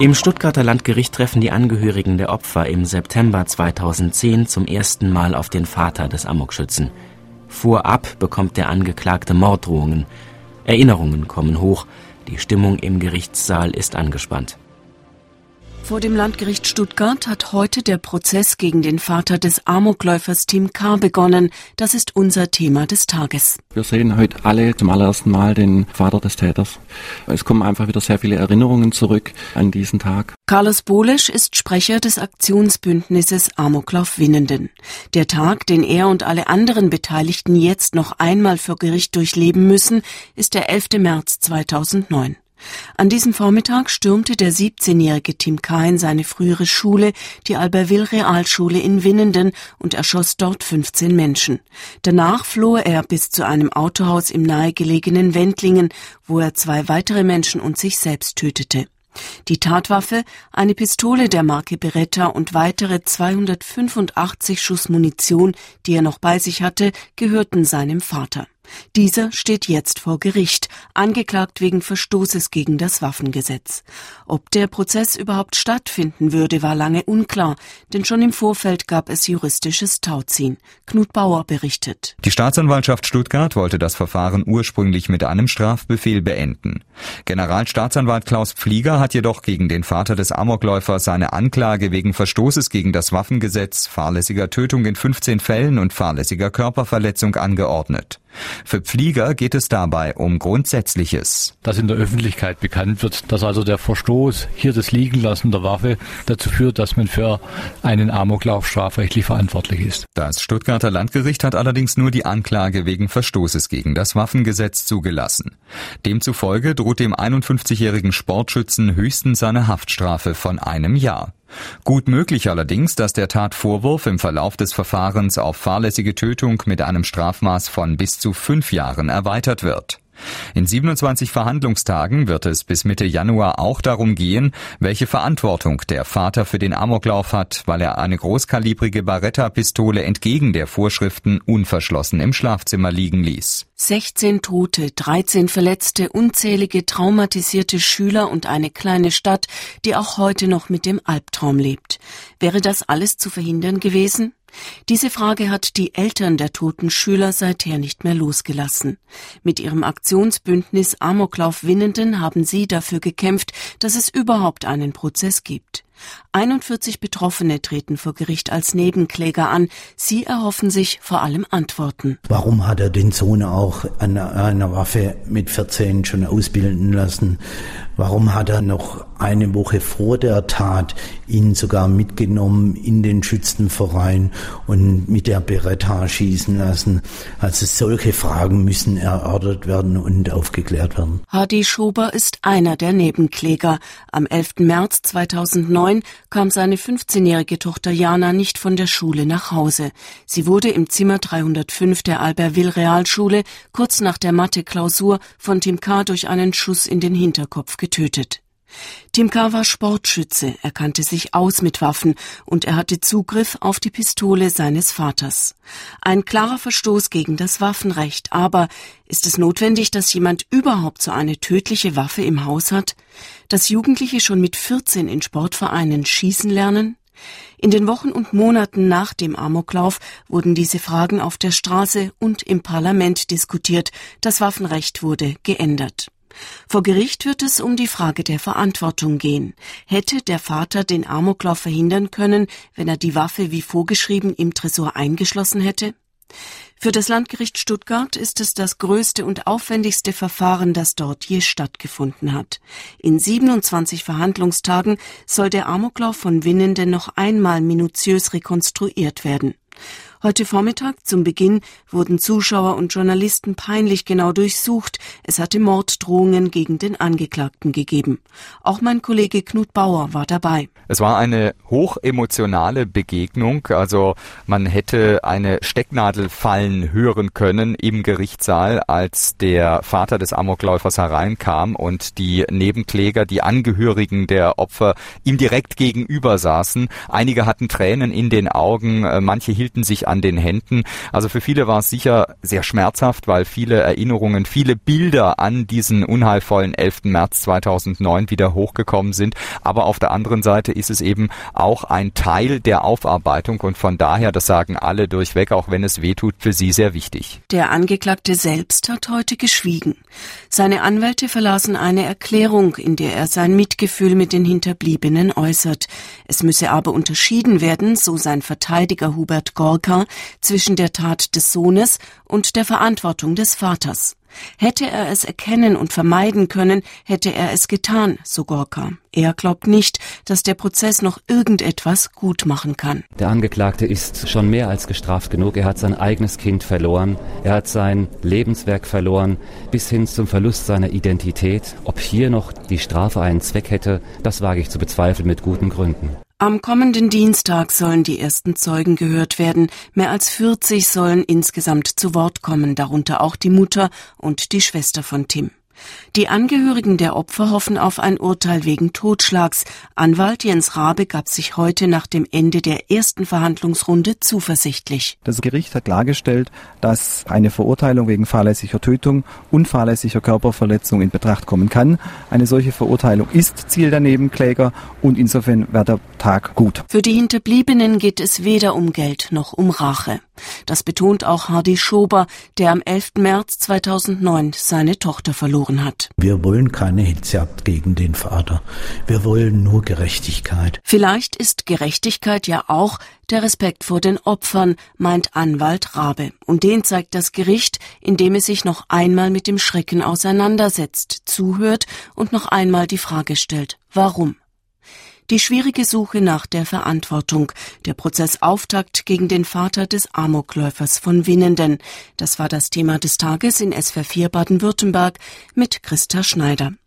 Im Stuttgarter Landgericht treffen die Angehörigen der Opfer im September 2010 zum ersten Mal auf den Vater des Amokschützen. Vorab bekommt der Angeklagte Morddrohungen. Erinnerungen kommen hoch, die Stimmung im Gerichtssaal ist angespannt. Vor dem Landgericht Stuttgart hat heute der Prozess gegen den Vater des Amokläufers Tim K. begonnen. Das ist unser Thema des Tages. Wir sehen heute alle zum allerersten Mal den Vater des Täters. Es kommen einfach wieder sehr viele Erinnerungen zurück an diesen Tag. Carlos Bolesch ist Sprecher des Aktionsbündnisses Amoklauf Winnenden. Der Tag, den er und alle anderen Beteiligten jetzt noch einmal vor Gericht durchleben müssen, ist der 11. März 2009. An diesem Vormittag stürmte der 17-jährige Tim Kain seine frühere Schule, die Albertville Realschule in Winnenden, und erschoss dort 15 Menschen. Danach floh er bis zu einem Autohaus im nahegelegenen Wendlingen, wo er zwei weitere Menschen und sich selbst tötete. Die Tatwaffe, eine Pistole der Marke Beretta und weitere 285 Schuss Munition, die er noch bei sich hatte, gehörten seinem Vater. Dieser steht jetzt vor Gericht, angeklagt wegen Verstoßes gegen das Waffengesetz. Ob der Prozess überhaupt stattfinden würde, war lange unklar, denn schon im Vorfeld gab es juristisches Tauziehen. Knut Bauer berichtet. Die Staatsanwaltschaft Stuttgart wollte das Verfahren ursprünglich mit einem Strafbefehl beenden. Generalstaatsanwalt Klaus Pflieger hat jedoch gegen den Vater des Amokläufers seine Anklage wegen Verstoßes gegen das Waffengesetz, fahrlässiger Tötung in 15 Fällen und fahrlässiger Körperverletzung angeordnet. Für Pflieger geht es dabei um Grundsätzliches. Dass in der Öffentlichkeit bekannt wird, dass also der Verstoß hier des Liegenlassen der Waffe dazu führt, dass man für einen Amoklauf strafrechtlich verantwortlich ist. Das Stuttgarter Landgericht hat allerdings nur die Anklage wegen Verstoßes gegen das Waffengesetz zugelassen. Demzufolge droht dem 51-jährigen Sportschützen höchstens eine Haftstrafe von einem Jahr. Gut möglich allerdings, dass der Tatvorwurf im Verlauf des Verfahrens auf fahrlässige Tötung mit einem Strafmaß von bis zu fünf Jahren erweitert wird. In 27 Verhandlungstagen wird es bis Mitte Januar auch darum gehen, welche Verantwortung der Vater für den Amoklauf hat, weil er eine großkalibrige Barretta-Pistole entgegen der Vorschriften unverschlossen im Schlafzimmer liegen ließ. 16 Tote, 13 Verletzte, unzählige traumatisierte Schüler und eine kleine Stadt, die auch heute noch mit dem Albtraum lebt. Wäre das alles zu verhindern gewesen? Diese Frage hat die Eltern der toten Schüler seither nicht mehr losgelassen. Mit ihrem Aktionsbündnis Amoklauf Winnenden haben sie dafür gekämpft, dass es überhaupt einen Prozess gibt. 41 Betroffene treten vor Gericht als Nebenkläger an. Sie erhoffen sich vor allem Antworten. Warum hat er den Sohn auch an einer Waffe mit 14 schon ausbilden lassen? Warum hat er noch eine Woche vor der Tat ihn sogar mitgenommen in den Schützenverein und mit der Beretta schießen lassen? Also solche Fragen müssen erörtert werden und aufgeklärt werden. Hadi Schober ist einer der Nebenkläger. Am 11. März 2009 kam seine 15-jährige Tochter Jana nicht von der Schule nach Hause. Sie wurde im Zimmer 305 der Albertville Realschule kurz nach der Mathe-Klausur von Tim K. durch einen Schuss in den Hinterkopf getötet. Tim K. war Sportschütze, er kannte sich aus mit Waffen und er hatte Zugriff auf die Pistole seines Vaters. Ein klarer Verstoß gegen das Waffenrecht, aber ist es notwendig, dass jemand überhaupt so eine tödliche Waffe im Haus hat? Dass Jugendliche schon mit 14 in Sportvereinen schießen lernen? In den Wochen und Monaten nach dem Amoklauf wurden diese Fragen auf der Straße und im Parlament diskutiert. Das Waffenrecht wurde geändert. Vor Gericht wird es um die Frage der Verantwortung gehen. Hätte der Vater den Amoklauf verhindern können, wenn er die Waffe wie vorgeschrieben im Tresor eingeschlossen hätte? Für das Landgericht Stuttgart ist es das größte und aufwendigste Verfahren, das dort je stattgefunden hat. In 27 Verhandlungstagen soll der Amoklauf von Winnenden noch einmal minutiös rekonstruiert werden. Heute Vormittag zum Beginn wurden Zuschauer und Journalisten peinlich genau durchsucht. Es hatte Morddrohungen gegen den Angeklagten gegeben. Auch mein Kollege Knut Bauer war dabei. Es war eine hochemotionale Begegnung. Also man hätte eine Stecknadel fallen hören können im Gerichtssaal, als der Vater des Amokläufers hereinkam und die Nebenkläger, die Angehörigen der Opfer ihm direkt gegenüber saßen. Einige hatten Tränen in den Augen, manche hielten sich an den Händen. Also für viele war es sicher sehr schmerzhaft, weil viele Erinnerungen, viele Bilder an diesen unheilvollen 11. März 2009 wieder hochgekommen sind. Aber auf der anderen Seite ist es eben auch ein Teil der Aufarbeitung und von daher, das sagen alle durchweg, auch wenn es wehtut, für sie sehr wichtig. Der Angeklagte selbst hat heute geschwiegen. Seine Anwälte verlassen eine Erklärung, in der er sein Mitgefühl mit den Hinterbliebenen äußert. Es müsse aber unterschieden werden, so sein Verteidiger Hubert Gorka, zwischen der Tat des Sohnes und der Verantwortung des Vaters. Hätte er es erkennen und vermeiden können, hätte er es getan, so Gorka. Er glaubt nicht, dass der Prozess noch irgendetwas gut machen kann. Der Angeklagte ist schon mehr als gestraft genug. Er hat sein eigenes Kind verloren. Er hat sein Lebenswerk verloren, bis hin zum Verlust seiner Identität. Ob hier noch die Strafe einen Zweck hätte, das wage ich zu bezweifeln mit guten Gründen. Am kommenden Dienstag sollen die ersten Zeugen gehört werden. Mehr als 40 sollen insgesamt zu Wort kommen, darunter auch die Mutter und die Schwester von Tim. Die Angehörigen der Opfer hoffen auf ein Urteil wegen Totschlags. Anwalt Jens Rabe gab sich heute nach dem Ende der ersten Verhandlungsrunde zuversichtlich. Das Gericht hat klargestellt, dass eine Verurteilung wegen fahrlässiger Tötung und fahrlässiger Körperverletzung in Betracht kommen kann. Eine solche Verurteilung ist Ziel der Nebenkläger und insofern wäre der Tag gut. Für die Hinterbliebenen geht es weder um Geld noch um Rache. Das betont auch Hardy Schober, der am 11. März 2009 seine Tochter verloren hat. Wir wollen keine Hitzjagd gegen den Vater. Wir wollen nur Gerechtigkeit. Vielleicht ist Gerechtigkeit ja auch der Respekt vor den Opfern, meint Anwalt Rabe. Und den zeigt das Gericht, indem es sich noch einmal mit dem Schrecken auseinandersetzt, zuhört und noch einmal die Frage stellt, warum? Die schwierige Suche nach der Verantwortung. Der Prozessauftakt gegen den Vater des Amokläufers von Winnenden. Das war das Thema des Tages in SWR4 Baden-Württemberg mit Christa Schneider.